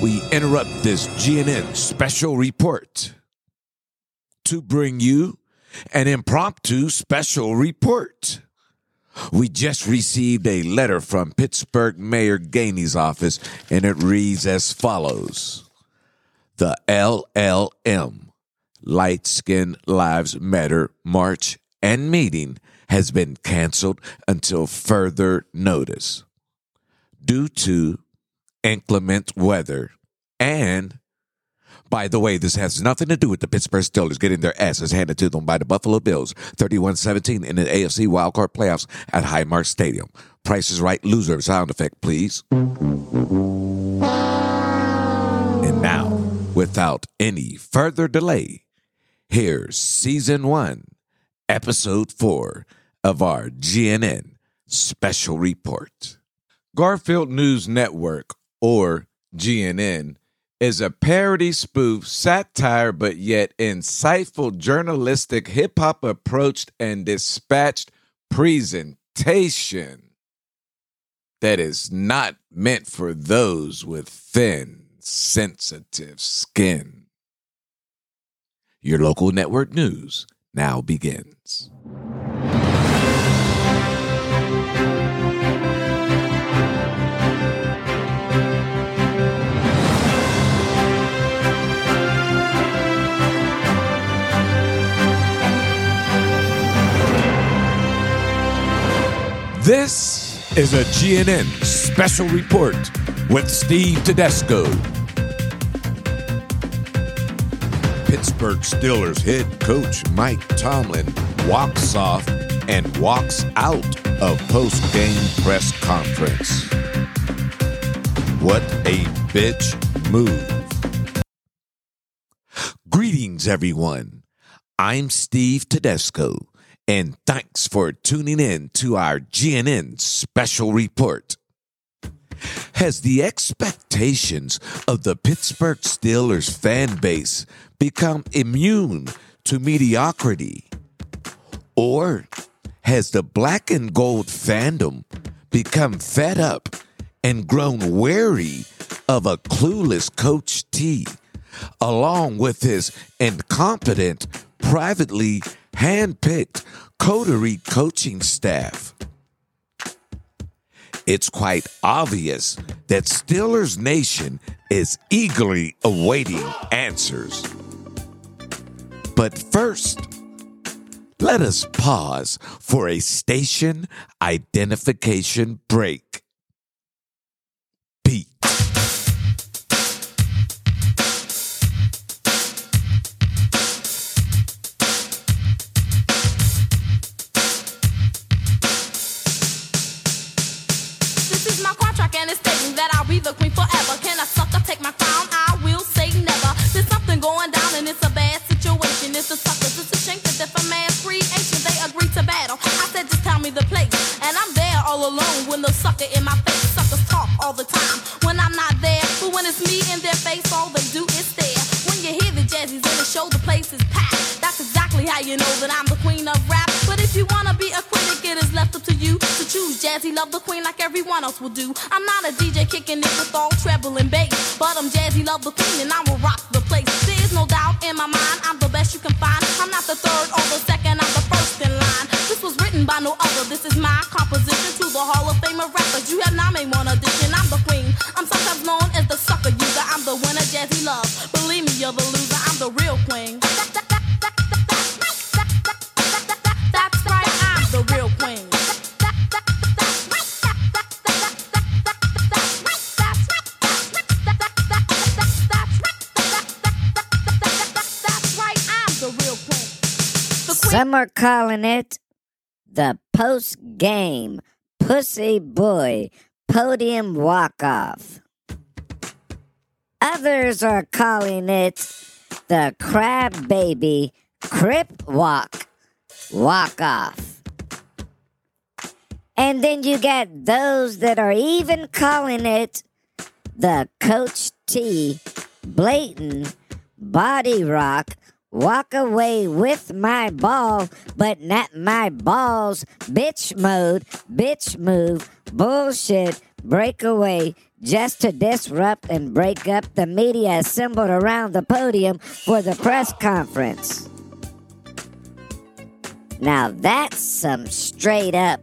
we interrupt this GNN special report to bring you an impromptu special report. We just received a letter from Pittsburgh Mayor Gainey's office, and it reads as follows The LLM, Light Skin Lives Matter March and meeting has been canceled until further notice due to inclement weather and by the way, this has nothing to do with the Pittsburgh Steelers getting their asses handed to them by the Buffalo Bills 31-17 in the AFC wildcard playoffs at Highmark Stadium. Price is right loser sound effect, please. And now, without any further delay, here's season 1, episode 4 of our GNN special report. Garfield News Network or GNN is a parody spoof, satire, but yet insightful journalistic hip hop approached and dispatched presentation that is not meant for those with thin, sensitive skin. Your local network news now begins. This is a GNN special report with Steve Tedesco. Pittsburgh Steelers head coach Mike Tomlin walks off and walks out of post game press conference. What a bitch move. Greetings, everyone. I'm Steve Tedesco and thanks for tuning in to our GNN special report. Has the expectations of the Pittsburgh Steelers fan base become immune to mediocrity? Or has the black and gold fandom become fed up and grown wary of a clueless Coach T, along with his incompetent, privately handpicked coterie coaching staff. It's quite obvious that Steelers Nation is eagerly awaiting answers. But first, let us pause for a station identification break. The queen forever. Can a sucker take my crown? I will say never. There's something going down and it's a bad situation. It's a sucker, it's a shame that if a man's creation, they agree to battle. I said just tell me the place, and I'm there all alone when the sucker in my face. Suckers talk all the time when I'm not there, but when it's me in their face, all they do is stare. When you hear the jazzies in the show, the place is packed. That's exactly how you know that I'm the queen of rap. You wanna be a critic, it is left up to you to choose. Jazzy love the queen like everyone else will do. I'm not a DJ kicking it with all treble and bass, but I'm Jazzy love the queen and I will rock the place. There is no doubt in my mind, I'm the best you can find. I'm not the third or the second, I'm the first in line. This was written by no other. This is my composition to the Hall of Fame of rappers. You have not made one audition. I'm the queen. I'm sometimes known as the sucker user. I'm the winner, Jazzy love. Believe me, you're the loser. I'm the real queen. Some are calling it the post game pussy boy podium walk off. Others are calling it the crab baby crip walk walk off. And then you get those that are even calling it the Coach T blatant body rock walk away with my ball, but not my balls. Bitch mode, bitch move, bullshit, break away just to disrupt and break up the media assembled around the podium for the press conference. Now that's some straight up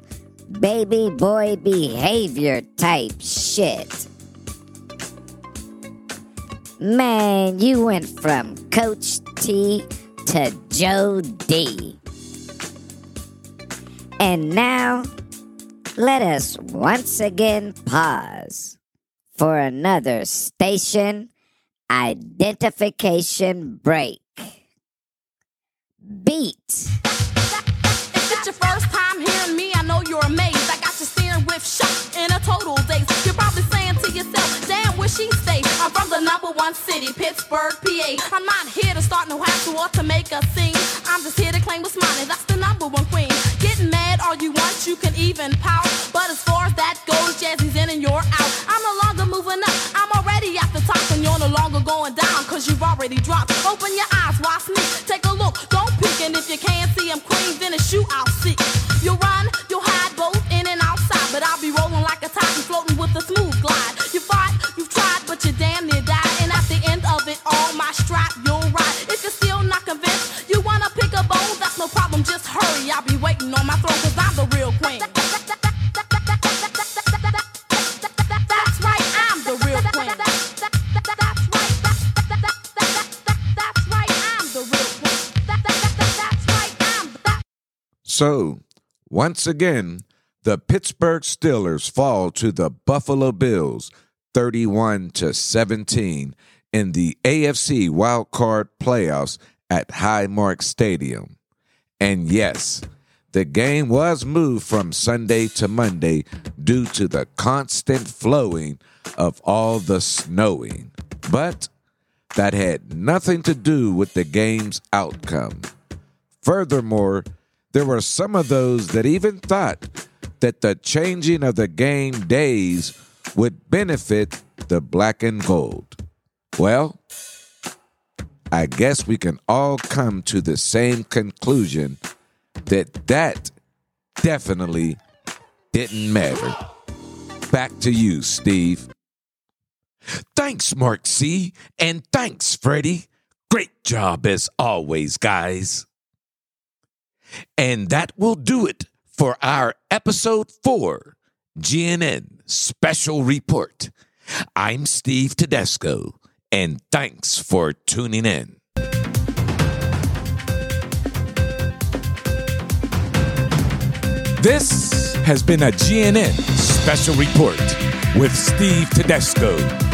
baby boy behavior type shit. Man, you went from Coach To Joe D. And now, let us once again pause for another station identification break. Beat. If it's your first time hearing me, I know you're amazed. Pittsburgh, PA. I'm not here to start no hassle or to make a scene. I'm just here to claim what's mine, and that's the number one queen. Getting mad all you want, you can even pout. But as far as that goes, Jazzy's in and you're out. I'm no longer moving up, I'm already at the top, and you're no longer going down, cause you've already dropped. Open your eyes, watch me, So, once again, the Pittsburgh Steelers fall to the Buffalo Bills 31 to 17 in the AFC Wild Card playoffs at Highmark Stadium. And yes, the game was moved from Sunday to Monday due to the constant flowing of all the snowing. But that had nothing to do with the game's outcome. Furthermore, there were some of those that even thought that the changing of the game days would benefit the black and gold. Well, I guess we can all come to the same conclusion that that definitely didn't matter. Back to you, Steve. Thanks, Mark C. And thanks, Freddie. Great job as always, guys. And that will do it for our episode four GNN special report. I'm Steve Tedesco, and thanks for tuning in. This has been a GNN special report with Steve Tedesco.